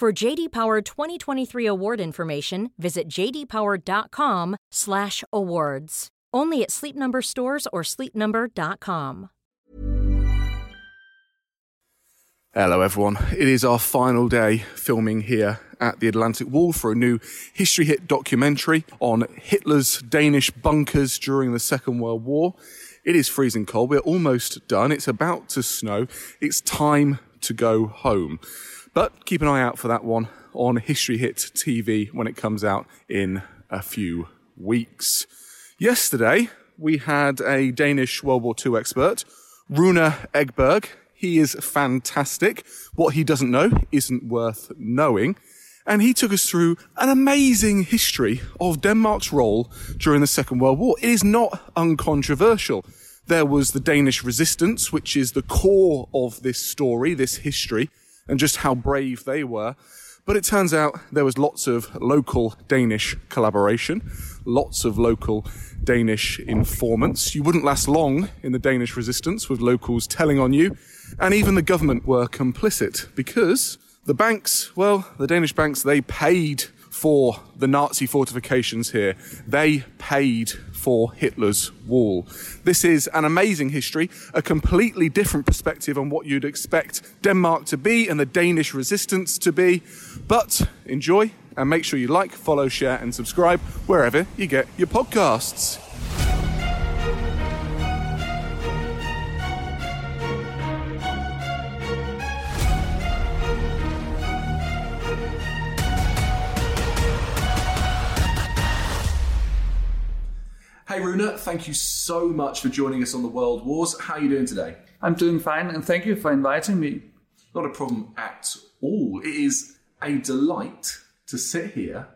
For JD Power 2023 award information, visit jdpower.com/awards. Only at Sleep Number stores or sleepnumber.com. Hello, everyone. It is our final day filming here at the Atlantic Wall for a new history hit documentary on Hitler's Danish bunkers during the Second World War. It is freezing cold. We're almost done. It's about to snow. It's time to go home. But keep an eye out for that one on History Hit TV when it comes out in a few weeks. Yesterday, we had a Danish World War II expert, Rune Egberg. He is fantastic. What he doesn't know isn't worth knowing. And he took us through an amazing history of Denmark's role during the Second World War. It is not uncontroversial. There was the Danish resistance, which is the core of this story, this history, and just how brave they were. But it turns out there was lots of local Danish collaboration, lots of local Danish informants. You wouldn't last long in the Danish resistance with locals telling on you, and even the government were complicit because the banks, well, the Danish banks, they paid for the Nazi fortifications here. They paid for Hitler's wall. This is an amazing history, a completely different perspective on what you'd expect Denmark to be and the Danish resistance to be. But enjoy and make sure you like, follow, share, and subscribe wherever you get your podcasts. Hey Rune, thank you so much for joining us on the World Wars. How are you doing today? I'm doing fine, and thank you for inviting me. Not a problem at all. It is a delight to sit here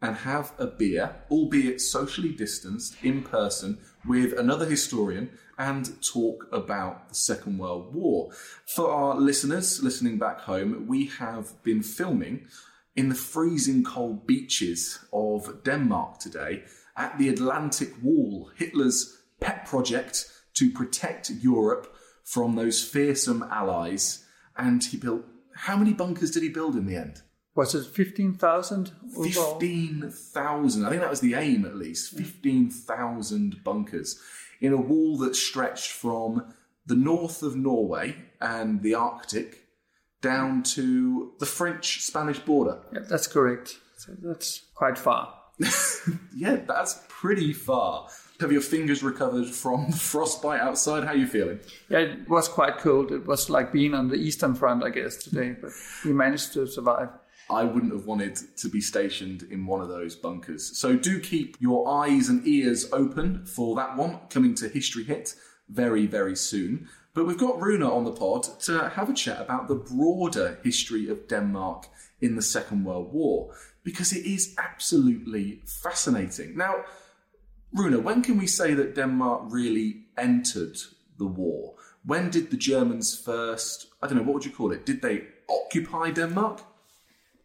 and have a beer, albeit socially distanced, in person, with another historian and talk about the Second World War. For our listeners listening back home, we have been filming in the freezing cold beaches of Denmark today at the Atlantic Wall, Hitler's pet project to protect Europe from those fearsome allies. And he built, how many bunkers did he build in the end? Was it 15,000? 15,000. I think that was the aim at least. 15,000 bunkers in a wall that stretched from the north of Norway and the Arctic down to the French Spanish border. Yeah, that's correct. So that's quite far. yeah, that's pretty far. Have your fingers recovered from frostbite outside? How are you feeling? Yeah, it was quite cold. It was like being on the Eastern Front, I guess, today, but we managed to survive. I wouldn't have wanted to be stationed in one of those bunkers. So do keep your eyes and ears open for that one coming to History Hit very, very soon. But we've got Rune on the pod to have a chat about the broader history of Denmark in the Second World War because it is absolutely fascinating. Now, Rune, when can we say that Denmark really entered the war? When did the Germans first, I don't know, what would you call it? Did they occupy Denmark?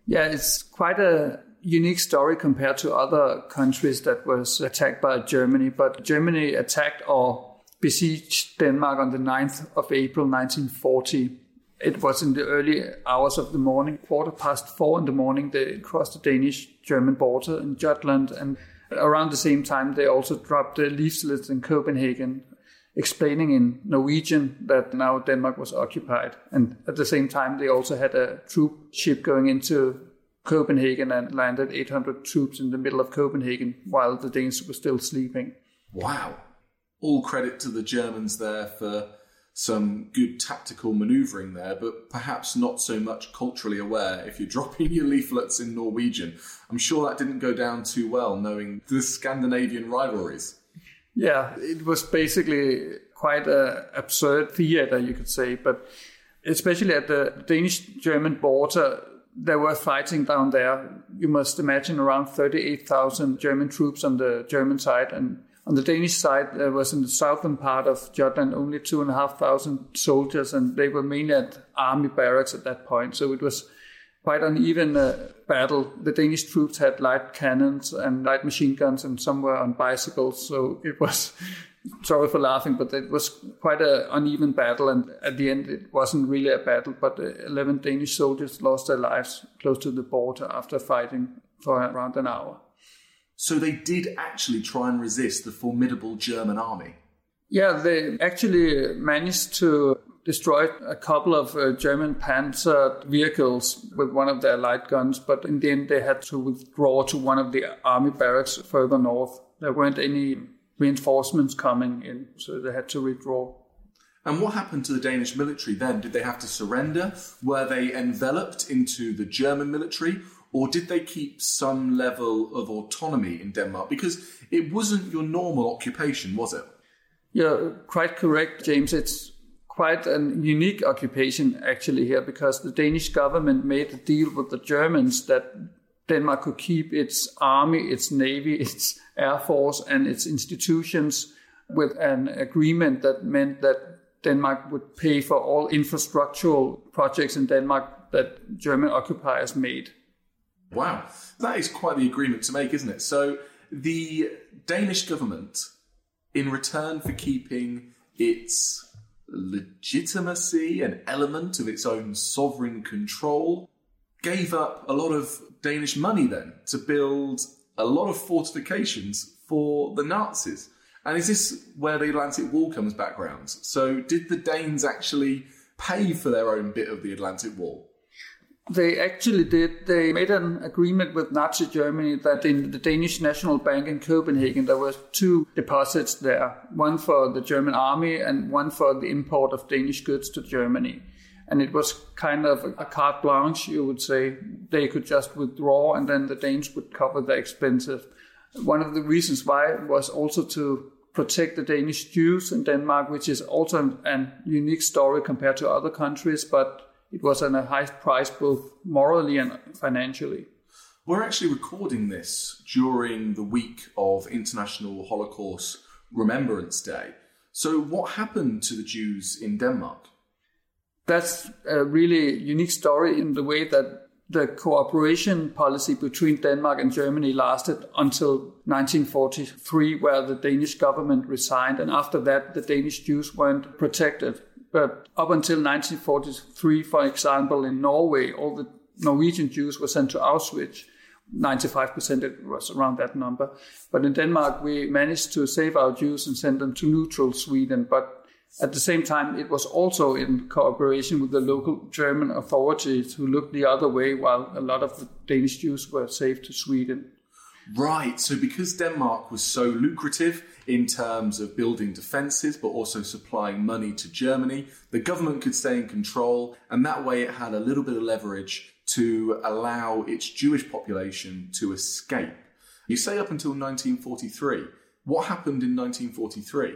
Yeah, it's quite a unique story compared to other countries that was attacked by Germany. But Germany attacked or besieged Denmark on the 9th of April 1940 it was in the early hours of the morning, quarter past four in the morning, they crossed the Danish German border in Jutland. And around the same time, they also dropped the leaflets in Copenhagen, explaining in Norwegian that now Denmark was occupied. And at the same time, they also had a troop ship going into Copenhagen and landed 800 troops in the middle of Copenhagen while the Danes were still sleeping. Wow. All credit to the Germans there for some good tactical manoeuvring there, but perhaps not so much culturally aware if you're dropping your leaflets in Norwegian. I'm sure that didn't go down too well, knowing the Scandinavian rivalries. Yeah, it was basically quite an absurd theater, you could say, but especially at the Danish German border, there were fighting down there. You must imagine around 38,000 German troops on the German side. And on the Danish side, there was in the southern part of Jutland only 2,500 soldiers, and they were mainly at army barracks at that point. So it was quite uneven uh, battle. The Danish troops had light cannons and light machine guns, and some were on bicycles. So it was sorry for laughing, but it was quite an uneven battle, and at the end, it wasn't really a battle. But uh, 11 Danish soldiers lost their lives close to the border after fighting for around an hour. So they did actually try and resist the formidable German army. Yeah, they actually managed to destroy a couple of uh, German panzer vehicles with one of their light guns, but in the end, they had to withdraw to one of the army barracks further north. There weren't any reinforcements coming in, so they had to withdraw. And what happened to the Danish military then? Did they have to surrender? Were they enveloped into the German military? Or did they keep some level of autonomy in Denmark? Because it wasn't your normal occupation, was it? Yeah, quite correct, James. It's quite a unique occupation actually here because the Danish government made a deal with the Germans that Denmark could keep its army, its navy, its air force, and its institutions with an agreement that meant that Denmark would pay for all infrastructural projects in Denmark that German occupiers made. Wow, that is quite the agreement to make, isn't it? So the Danish government, in return for keeping its legitimacy, an element of its own sovereign control, gave up a lot of Danish money then to build a lot of fortifications for the Nazis. And is this where the Atlantic Wall comes back background? So, did the Danes actually pay for their own bit of the Atlantic Wall? They actually did. They made an agreement with Nazi Germany that in the Danish National Bank in Copenhagen there were two deposits there, one for the German army and one for the import of Danish goods to Germany. And it was kind of a carte blanche, you would say. They could just withdraw and then the Danes would cover the expenses. One of the reasons why was also to protect the Danish Jews in Denmark, which is also an unique story compared to other countries, but it was at a high price both morally and financially. We're actually recording this during the week of International Holocaust Remembrance Day. So, what happened to the Jews in Denmark? That's a really unique story in the way that the cooperation policy between Denmark and Germany lasted until 1943, where the Danish government resigned, and after that, the Danish Jews weren't protected. But up until 1943, for example, in Norway, all the Norwegian Jews were sent to Auschwitz. 95% it was around that number. But in Denmark, we managed to save our Jews and send them to neutral Sweden. But at the same time, it was also in cooperation with the local German authorities who looked the other way while a lot of the Danish Jews were saved to Sweden. Right. So because Denmark was so lucrative in terms of building defences, but also supplying money to Germany, the government could stay in control, and that way it had a little bit of leverage to allow its Jewish population to escape. You say up until 1943. What happened in 1943?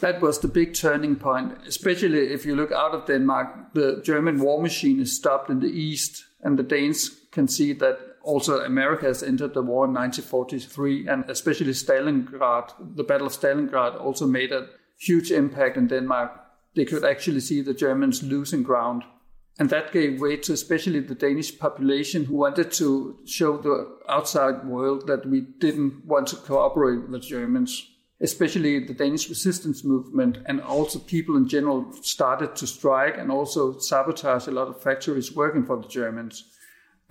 That was the big turning point, especially if you look out of Denmark. The German war machine is stopped in the east, and the Danes can see that also America has entered the war in 1943, and especially Stalingrad, the Battle of Stalingrad also made a huge impact in Denmark. They could actually see the Germans losing ground. And that gave way to especially the Danish population who wanted to show the outside world that we didn't want to cooperate with the Germans. Especially the Danish resistance movement and also people in general started to strike and also sabotage a lot of factories working for the Germans.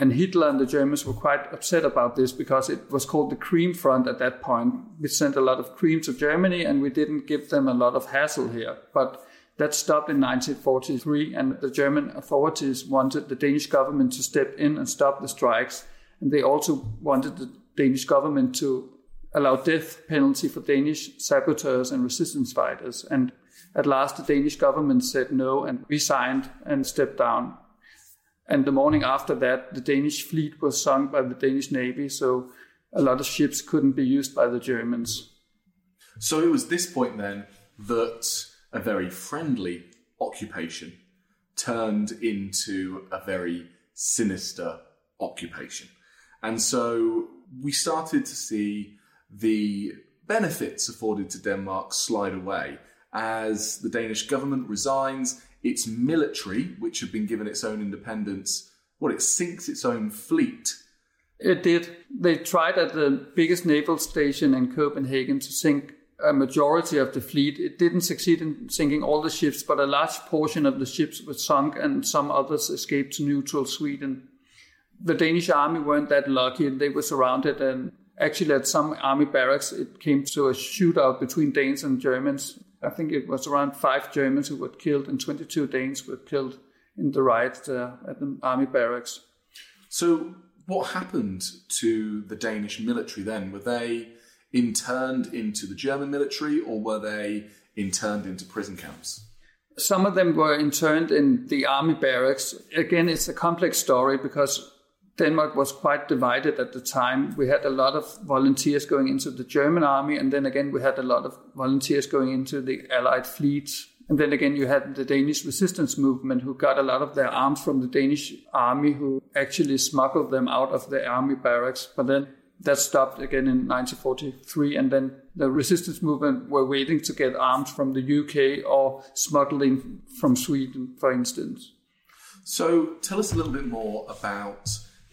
And Hitler and the Germans were quite upset about this because it was called the Cream Front at that point. We sent a lot of cream to Germany and we didn't give them a lot of hassle here. But That stopped in 1943, and the German authorities wanted the Danish government to step in and stop the strikes. And they also wanted the Danish government to allow death penalty for Danish saboteurs and resistance fighters. And at last, the Danish government said no and resigned and stepped down. And the morning after that, the Danish fleet was sunk by the Danish Navy, so a lot of ships couldn't be used by the Germans. So it was this point then that a very friendly occupation turned into a very sinister occupation. And so we started to see the benefits afforded to Denmark slide away as the Danish government resigns, its military, which had been given its own independence, well, it sinks its own fleet. It did. They tried at the biggest naval station in Copenhagen to sink a majority of the fleet. It didn't succeed in sinking all the ships, but a large portion of the ships were sunk and some others escaped to neutral Sweden. The Danish army weren't that lucky. And they were surrounded and actually at some army barracks it came to a shootout between Danes and Germans. I think it was around five Germans who were killed and 22 Danes were killed in the riot uh, at the army barracks. So, what happened to the Danish military then? Were they interned into the German military or were they interned into prison camps? Some of them were interned in the army barracks. Again, it's a complex story because Denmark was quite divided at the time. We had a lot of volunteers going into the German army, and then again, we had a lot of volunteers going into the Allied fleet. And then again, you had the Danish resistance movement who got a lot of their arms from the Danish army, who actually smuggled them out of the army barracks. But then that stopped again in 1943, and then the resistance movement were waiting to get arms from the UK or smuggling from Sweden, for instance. So, tell us a little bit more about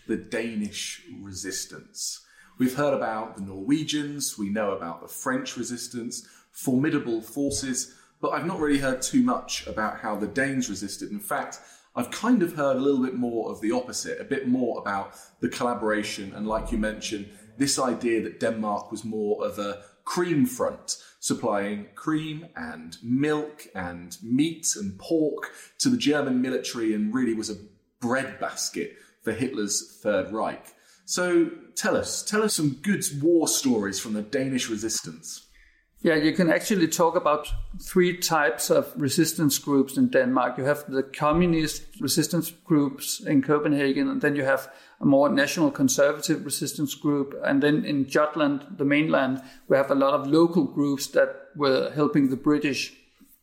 the Danish resistance. We've heard about the Norwegians, we know about the French resistance, formidable forces, but I've not really heard too much about how the Danes resisted. In fact, I've kind of heard a little bit more of the opposite, a bit more about the collaboration, and like you mentioned, this idea that Denmark was more of a cream front, supplying cream and milk and meat and pork to the German military and really was a breadbasket for Hitler's Third Reich. So tell us, tell us some good war stories from the Danish resistance. Yeah, you can actually talk about three types of resistance groups in Denmark. You have the communist resistance groups in Copenhagen, and then you have a more national conservative resistance group. And then in Jutland, the mainland, we have a lot of local groups that were helping the British.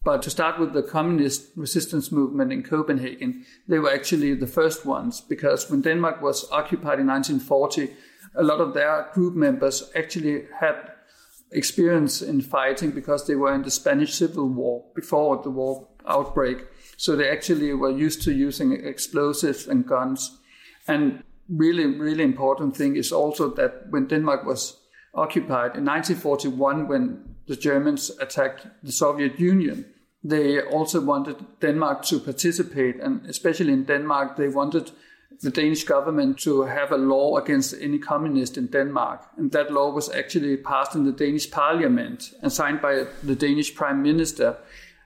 But to start with the communist resistance movement in Copenhagen, they were actually the first ones because when Denmark was occupied in 1940, a lot of their group members actually had experience in fighting because they were in the Spanish Civil War before the war outbreak. So they actually were used to using explosives and guns. And really, really important thing is also that when Denmark was occupied in 1941, when the Germans attacked the Soviet Union, they also wanted Denmark to participate. And especially in Denmark, they wanted the Danish government to have a law against any communist in Denmark. And that law was actually passed in the Danish parliament and signed by the Danish prime minister.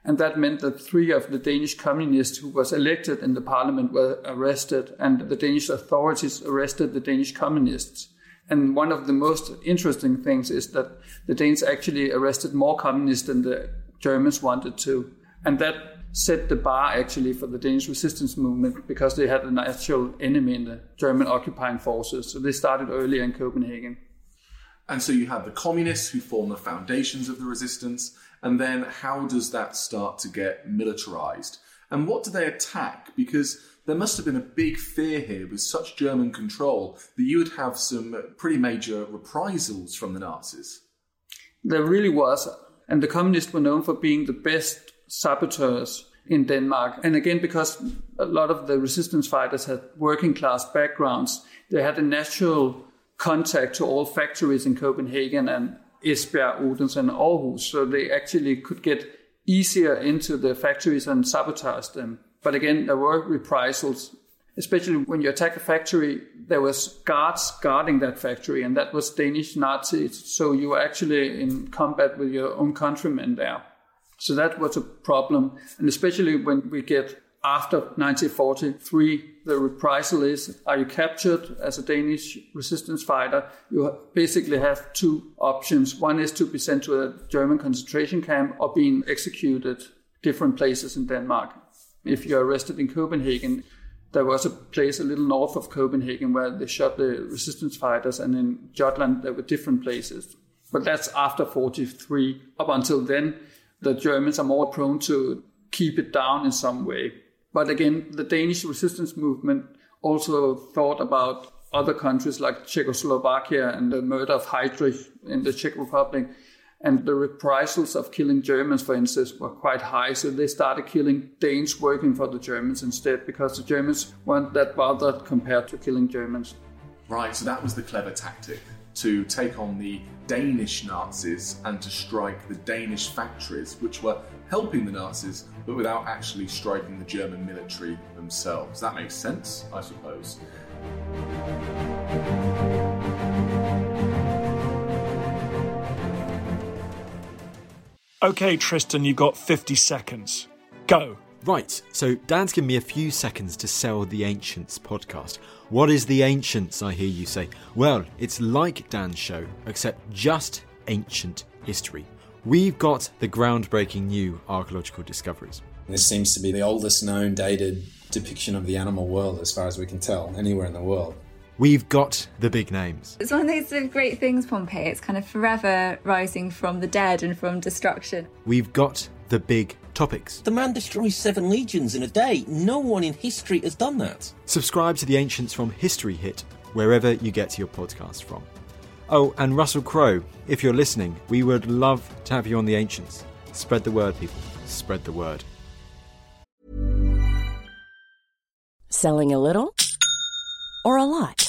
And that meant that three of the Danish communists who was elected in the parliament were arrested and the Danish authorities arrested the Danish communists. And one of the most interesting things is that the Danes actually arrested more communists than the Germans wanted to. And that set the bar actually for the Danish resistance movement because they had a natural enemy in the German occupying forces. So they started earlier in Copenhagen. And so you have the communists who form the foundations of the resistance. And then how does that start to get militarized? And what do they attack? Because there must have been a big fear here with such German control that you would have some pretty major reprisals from the Nazis. There really was. And the communists were known for being the best saboteurs in Denmark. And again, because a lot of the resistance fighters had working class backgrounds, they had a natural contact to all factories in Copenhagen and Esbjerg, Odense, and Aarhus. So they actually could get easier into the factories and sabotage them. But again, there were reprisals, especially when you attack a factory, there was guards guarding that factory, and that was Danish Nazis. So you were actually in combat with your own countrymen there. So that was a problem. And especially when we get after 1943, the reprisal is are you captured as a Danish resistance fighter? You basically have two options. One is to be sent to a German concentration camp or being executed different places in Denmark. If you're arrested in Copenhagen, there was a place a little north of Copenhagen where they shot the resistance fighters, and in Jutland there were different places. But that's after 43. Up until then, the Germans are more prone to keep it down in some way. But again, the Danish resistance movement also thought about other countries like Czechoslovakia and the murder of Heydrich in the Czech Republic. And the reprisals of killing Germans, for instance, were quite high. So they started killing Danes working for the Germans instead because the Germans weren't that bothered compared to killing Germans. Right, so that was the clever tactic to take on the Danish Nazis and to strike the Danish factories, which were helping the Nazis, but without actually striking the German military themselves. That makes sense, I suppose. Okay, Tristan, you've got 50 seconds. Go. Right, so Dan's given me a few seconds to sell the Ancients podcast. What is the Ancients, I hear you say? Well, it's like Dan's show, except just ancient history. We've got the groundbreaking new archaeological discoveries. This seems to be the oldest known dated depiction of the animal world, as far as we can tell, anywhere in the world. We've got the big names. It's one of those sort of great things, Pompeii. It's kind of forever rising from the dead and from destruction. We've got the big topics. The man destroys seven legions in a day. No one in history has done that. Subscribe to the Ancients from History Hit, wherever you get your podcast from. Oh, and Russell Crowe, if you're listening, we would love to have you on the Ancients. Spread the word, people. Spread the word. Selling a little or a lot?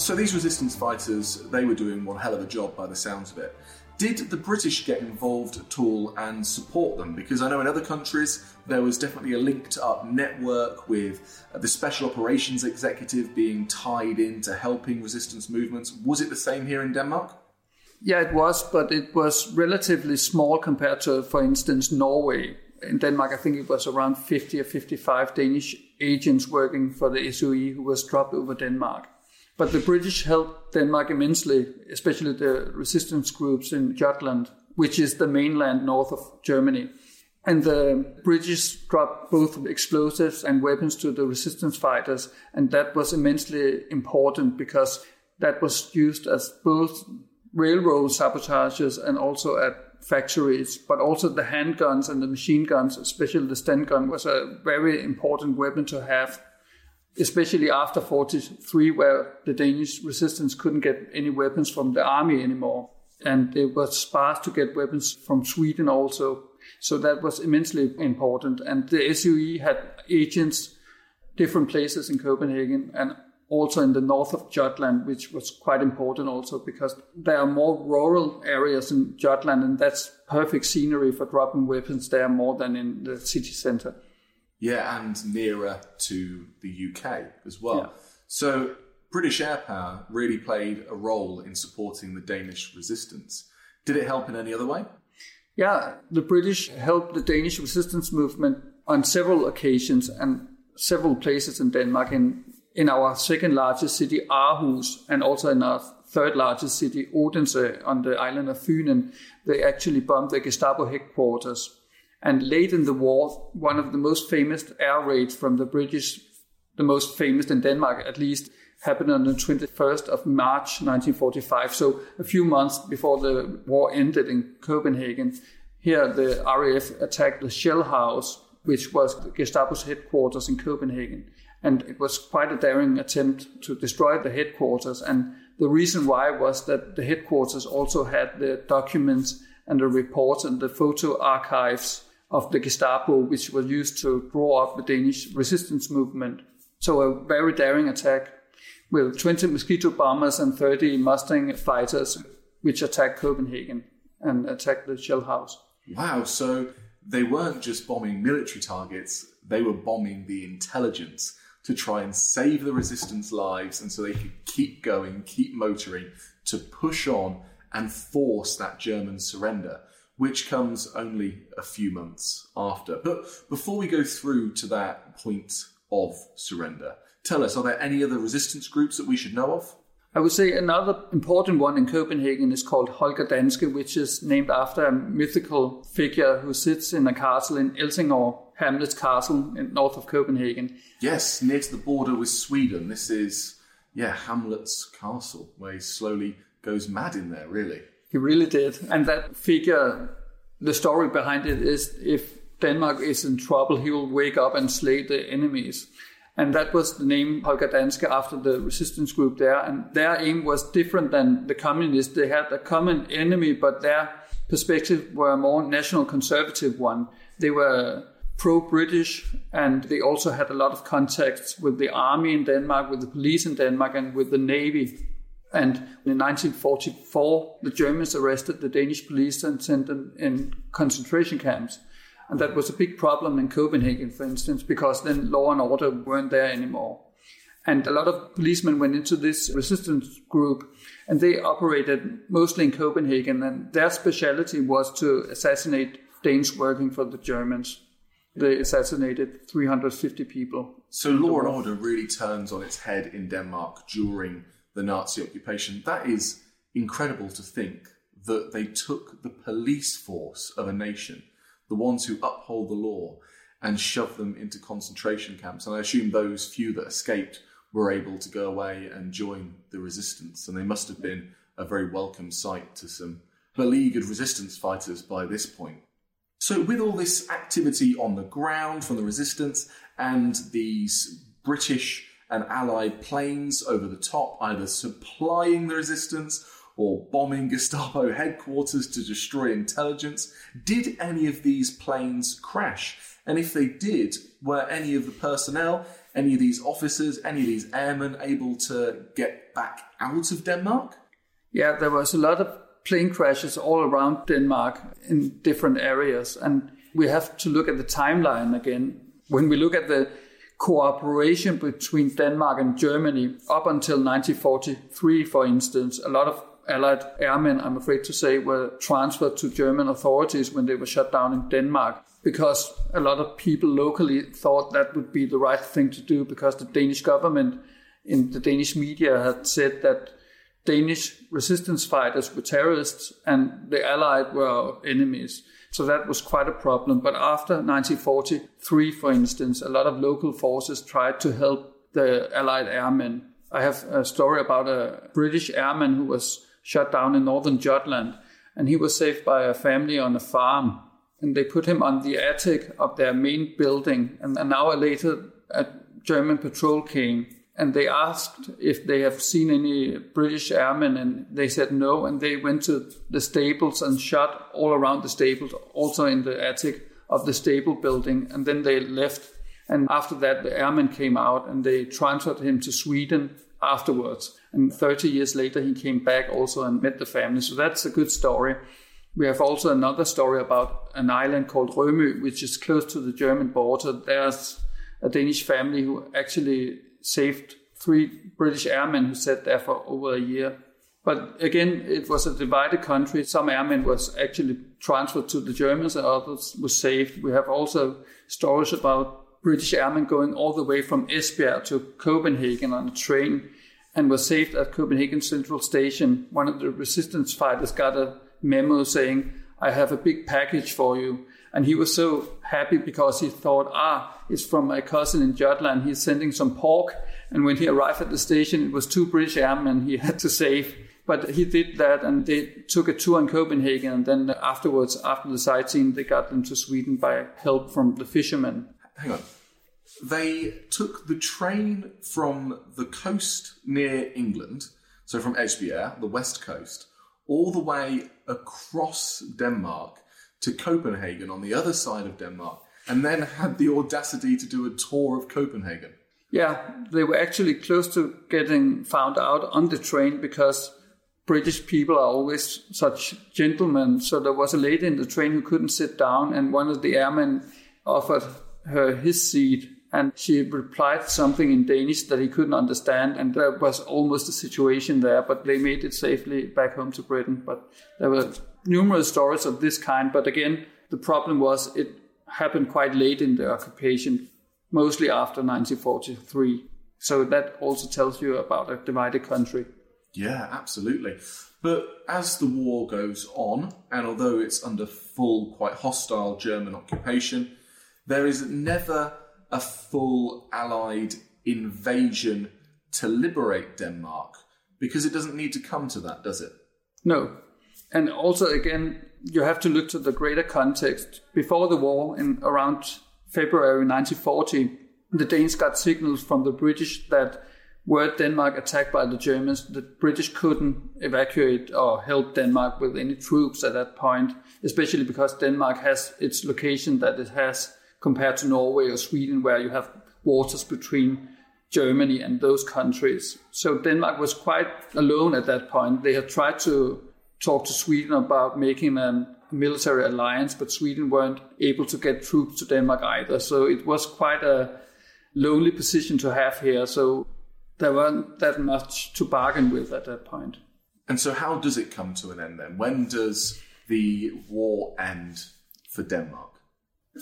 So these resistance fighters, they were doing one hell of a job by the sounds of it. Did the British get involved at all and support them? Because I know in other countries there was definitely a linked up network with the Special Operations Executive being tied into helping resistance movements. Was it the same here in Denmark? Yeah, it was, but it was relatively small compared to, for instance, Norway. In Denmark, I think it was around 50 or 55 Danish agents working for the SOE who was dropped over Denmark. But the British helped Denmark immensely, especially the resistance groups in Jutland, which is the mainland north of Germany. And the British dropped both explosives and weapons to the resistance fighters, and that was immensely important because that was used as both railroad sabotages and also at factories, but also the handguns and the machine guns, especially the Sten gun, was a very important weapon to have especially after 43, where the Danish resistance couldn't get any weapons from the army anymore. And it was sparse to get weapons from Sweden also. So that was immensely important. And the SOE had agents different places in Copenhagen and also in the north of Jutland, which was quite important also because there are more rural areas in Jutland, and that's perfect scenery for dropping weapons there more than in the city center. Yeah, and nearer to the UK as well. Yeah. So British air power really played a role in supporting the Danish resistance. Did it help in any other way? Yeah, the British helped the Danish resistance movement on several occasions and several places in Denmark. In in our second largest city, Aarhus, and also in our third largest city, Odense, on the island of Fynen, they actually bombed the Gestapo headquarters. And late in the war, one of the most famous air raids from the British, the most famous in Denmark at least, happened on the 21st of March 1945. So a few months before the war ended in Copenhagen. Here, the RAF attacked the Shell House, which was Gestapo's headquarters in Copenhagen. And it was quite a daring attempt to destroy the headquarters. And the reason why was that the headquarters also had the documents and the reports and the photo archives of the Gestapo, which was used to draw up the Danish resistance movement. So a very daring attack with 20 mosquito bombers and 30 Mustang fighters, which attacked Copenhagen and attacked the shell house. Wow, so they weren't just bombing military targets, they were bombing the intelligence to try and save the resistance lives and so they could keep going, keep motoring to push on and force that German surrender, which comes only a few months after. But before we go through to that point of surrender, tell us, are there any other resistance groups that we should know of? I would say another important one in Copenhagen is called Holger Danske, which is named after a mythical figure who sits in a castle in Helsingør, Hamlet's castle in north of Copenhagen. Yes, near to the border with Sweden. This is, yeah, Hamlet's castle, where he slowly goes mad in there, really. He really did. And that figure, the story behind it is if Denmark is in trouble, he will wake up and slay the enemies. And that was the name Holger Danske after the resistance group there. And their aim was different than the communists. They had a common enemy, but their perspective were a more national conservative one. They were pro-British, and they also had a lot of contacts with the army in Denmark, with the police in Denmark, and with the navy. And in 1944, the Germans arrested the Danish police and sent them in concentration camps. And that was a big problem in Copenhagen, for instance, because then law and order weren't there anymore. And a lot of policemen went into this resistance group and they operated mostly in Copenhagen. And their specialty was to assassinate Danes working for the Germans. They assassinated 350 people. So law and order really turns on its head in Denmark during the Nazi occupation. That is incredible to think that they took the police force of a nation, the ones who uphold the law, and shoved them into concentration camps. And I assume those few that escaped were able to go away and join the resistance. And they must have been a very welcome sight to some beleaguered resistance fighters by this point. So, with all this activity on the ground from the resistance and these British and Allied planes over the top, either supplying the resistance or bombing Gestapo headquarters to destroy intelligence, did any of these planes crash? And if they did, were any of the personnel, any of these officers, any of these airmen able to get back out of Denmark? Yeah, there was a lot of plane crashes all around Denmark in different areas. And we have to look at the timeline again. When we look at the cooperation between Denmark and Germany up until 1943, for instance, a lot of Allied airmen, I'm afraid to say, were transferred to German authorities when they were shut down in Denmark because a lot of people locally thought that would be the right thing to do because the Danish government in the Danish media had said that Danish resistance fighters were terrorists and the Allied were enemies. So that was quite a problem. But after 1943, for instance, a lot of local forces tried to help the Allied airmen. I have a story about a British airman who was shot down in northern Jutland, and he was saved by a family on a farm. And they put him on the attic of their main building. And an hour later, a German patrol came and they asked if they have seen any British airmen, and they said no. And they went to the stables and shot all around the stables, also in the attic of the stable building. And then they left. And after that, the airmen came out and they transferred him to Sweden afterwards. And 30 years later, he came back also and met the family. So that's a good story. We have also another story about an island called Rømø, which is close to the German border. There's a Danish family who actually saved three British airmen who sat there for over a year. But again, it was a divided country. Some airmen was actually transferred to the Germans and others were saved. We have also stories about British airmen going all the way from Esbjerg to Copenhagen on a train and were saved at Copenhagen Central Station. One of the resistance fighters got a memo saying, I have a big package for you. And he was so happy because he thought, ah, it's from my cousin in Jutland. He's sending some pork. And when he arrived at the station, it was two British airmen he had to save. But he did that and they took a tour in Copenhagen. And then afterwards, after the sightseeing, they got them to Sweden by help from the fishermen. Hang on. They took the train from the coast near England, so from Esbjerg, the west coast, all the way across Denmark to Copenhagen on the other side of Denmark, and then had the audacity to do a tour of Copenhagen. Yeah, they were actually close to getting found out on the train because British people are always such gentlemen. So there was a lady in the train who couldn't sit down, and one of the airmen offered her his seat. And she replied something in Danish that he couldn't understand, and there was almost a situation there. But they made it safely back home to Britain. But there were numerous stories of this kind. But again, the problem was it happened quite late in the occupation mostly after 1943. So that also tells you about a divided country. Yeah, absolutely. But as the war goes on, and although it's under full, quite hostile German occupation, there is never a full Allied invasion to liberate Denmark because it doesn't need to come to that, does it? No. And also, again, you have to look to the greater context. Before the war, in around February 1940, the Danes got signals from the British that were Denmark attacked by the Germans, the British couldn't evacuate or help Denmark with any troops at that point, especially because Denmark has its location that it has compared to Norway or Sweden, where you have waters between Germany and those countries. So Denmark was quite alone at that point. They had tried to talk to Sweden about making a military alliance, but Sweden weren't able to get troops to Denmark either. So it was quite a lonely position to have here. So there weren't that much to bargain with at that point. And so, how does it come to an end then? When does the war end for Denmark?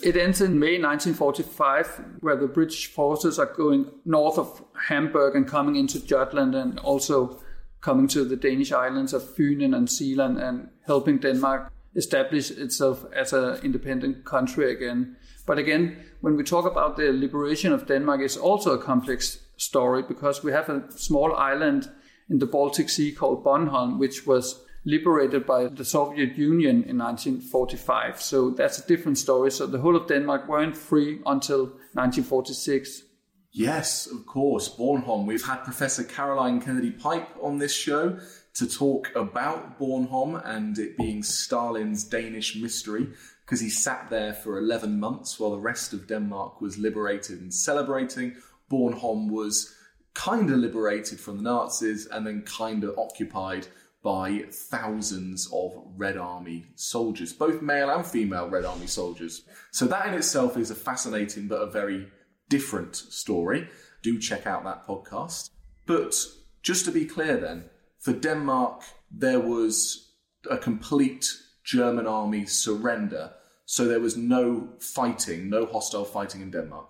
It ends in May 1945, where the British forces are going north of Hamburg and coming into Jutland and also coming to the Danish islands of Funen and Zealand and helping Denmark establish itself as an independent country again. But again, when we talk about the liberation of Denmark, it's also a complex story because we have a small island in the Baltic Sea called Bornholm, which was liberated by the Soviet Union in 1945. So that's a different story. So the whole of Denmark weren't free until 1946. Yes, of course, Bornholm. We've had Professor Caroline Kennedy Pipe on this show to talk about Bornholm and it being Stalin's Danish mystery because he sat there for 11 months while the rest of Denmark was liberated and celebrating. Bornholm was kind of liberated from the Nazis and then kind of occupied by thousands of Red Army soldiers, both male and female Red Army soldiers. So that in itself is a fascinating but a very different story. Do check out that podcast. But just to be clear then, for Denmark, there was a complete German army surrender. So there was no fighting, no hostile fighting in Denmark.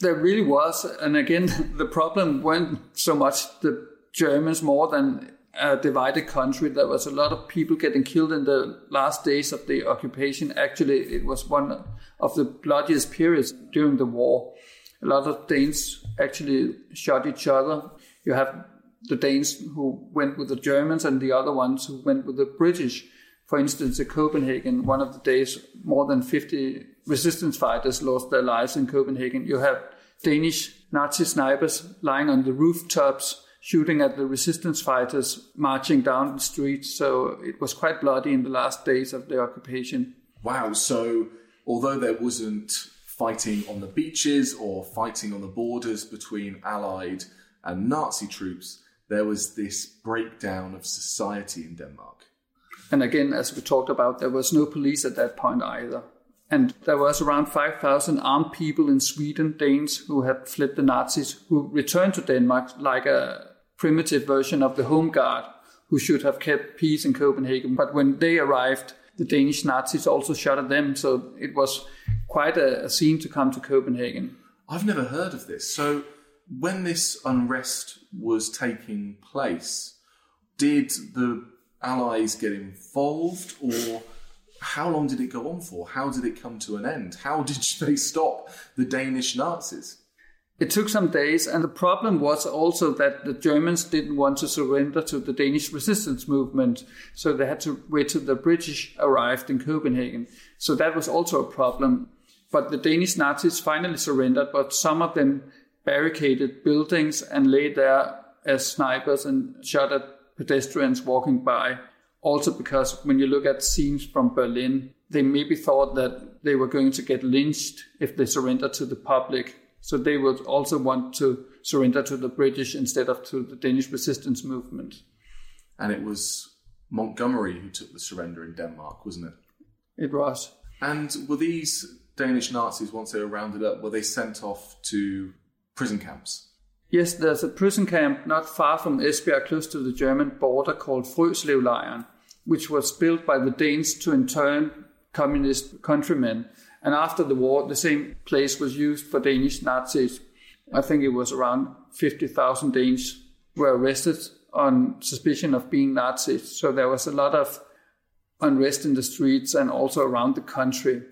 There really was. And again, the problem weren't so much the Germans more than a divided country. There was a lot of people getting killed in the last days of the occupation. Actually, it was one of the bloodiest periods during the war. A lot of Danes actually shot each other. You have the Danes who went with the Germans and the other ones who went with the British. For instance, in Copenhagen, one of the days, more than 50 resistance fighters lost their lives in Copenhagen. You have Danish Nazi snipers lying on the rooftops shooting at the resistance fighters marching down the streets. So it was quite bloody in the last days of the occupation. Wow. So although there wasn't fighting on the beaches or fighting on the borders between Allied and Nazi troops, there was this breakdown of society in Denmark. And again, as we talked about, there was no police at that point either. And there was around 5,000 armed people in Sweden, Danes, who had fled the Nazis, who returned to Denmark like a primitive version of the Home Guard, who should have kept peace in Copenhagen. But when they arrived, the Danish Nazis also shot at them. So it was quite a, a scene to come to Copenhagen. I've never heard of this. So when this unrest was taking place, did the Allies get involved or how long did it go on for? How did it come to an end? How did they stop the Danish Nazis? It took some days, and the problem was also that the Germans didn't want to surrender to the Danish resistance movement, so they had to wait till the British arrived in Copenhagen. So that was also a problem. But the Danish Nazis finally surrendered, but some of them barricaded buildings and lay there as snipers and shot at pedestrians walking by. Also, because when you look at scenes from Berlin, they maybe thought that they were going to get lynched if they surrendered to the public. So they would also want to surrender to the British instead of to the Danish resistance movement. And it was Montgomery who took the surrender in Denmark, wasn't it? It was. And were these Danish Nazis, once they were rounded up, were they sent off to prison camps? Yes, there's a prison camp not far from Esbjerg, close to the German border, called Frøslevlejren, which was built by the Danes to intern communist countrymen. And after the war, the same place was used for Danish Nazis. I think it was around 50,000 Danes were arrested on suspicion of being Nazis. So there was a lot of unrest in the streets and also around the country.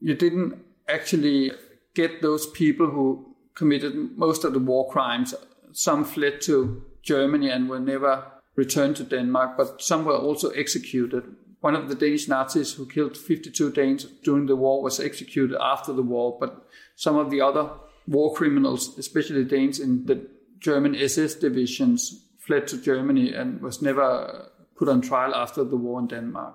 You didn't actually get those people who committed most of the war crimes. Some fled to Germany and were never returned to Denmark, but some were also executed. One of the Danish Nazis who killed 52 Danes during the war was executed after the war, but some of the other war criminals, especially Danes in the German SS divisions, fled to Germany and was never put on trial after the war in Denmark.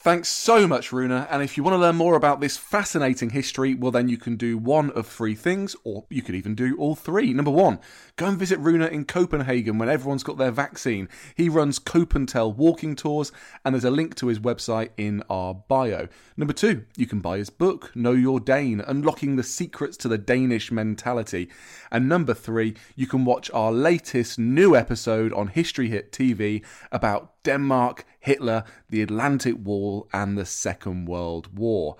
Thanks so much, Rune. And if you want to learn more about this fascinating history, well, then you can do one of three things, or you could even do all three. Number one, go and visit Rune in Copenhagen when everyone's got their vaccine. He runs CopenTell walking tours, and there's a link to his website in our bio. Number two, you can buy his book, Know Your Dane Unlocking the Secrets to the Danish Mentality. And number three, you can watch our latest new episode on History Hit TV about Denmark, Hitler, the Atlantic Wall, and the Second World War.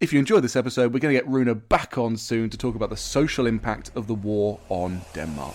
If you enjoyed this episode, we're going to get Rune back on soon to talk about the social impact of the war on Denmark.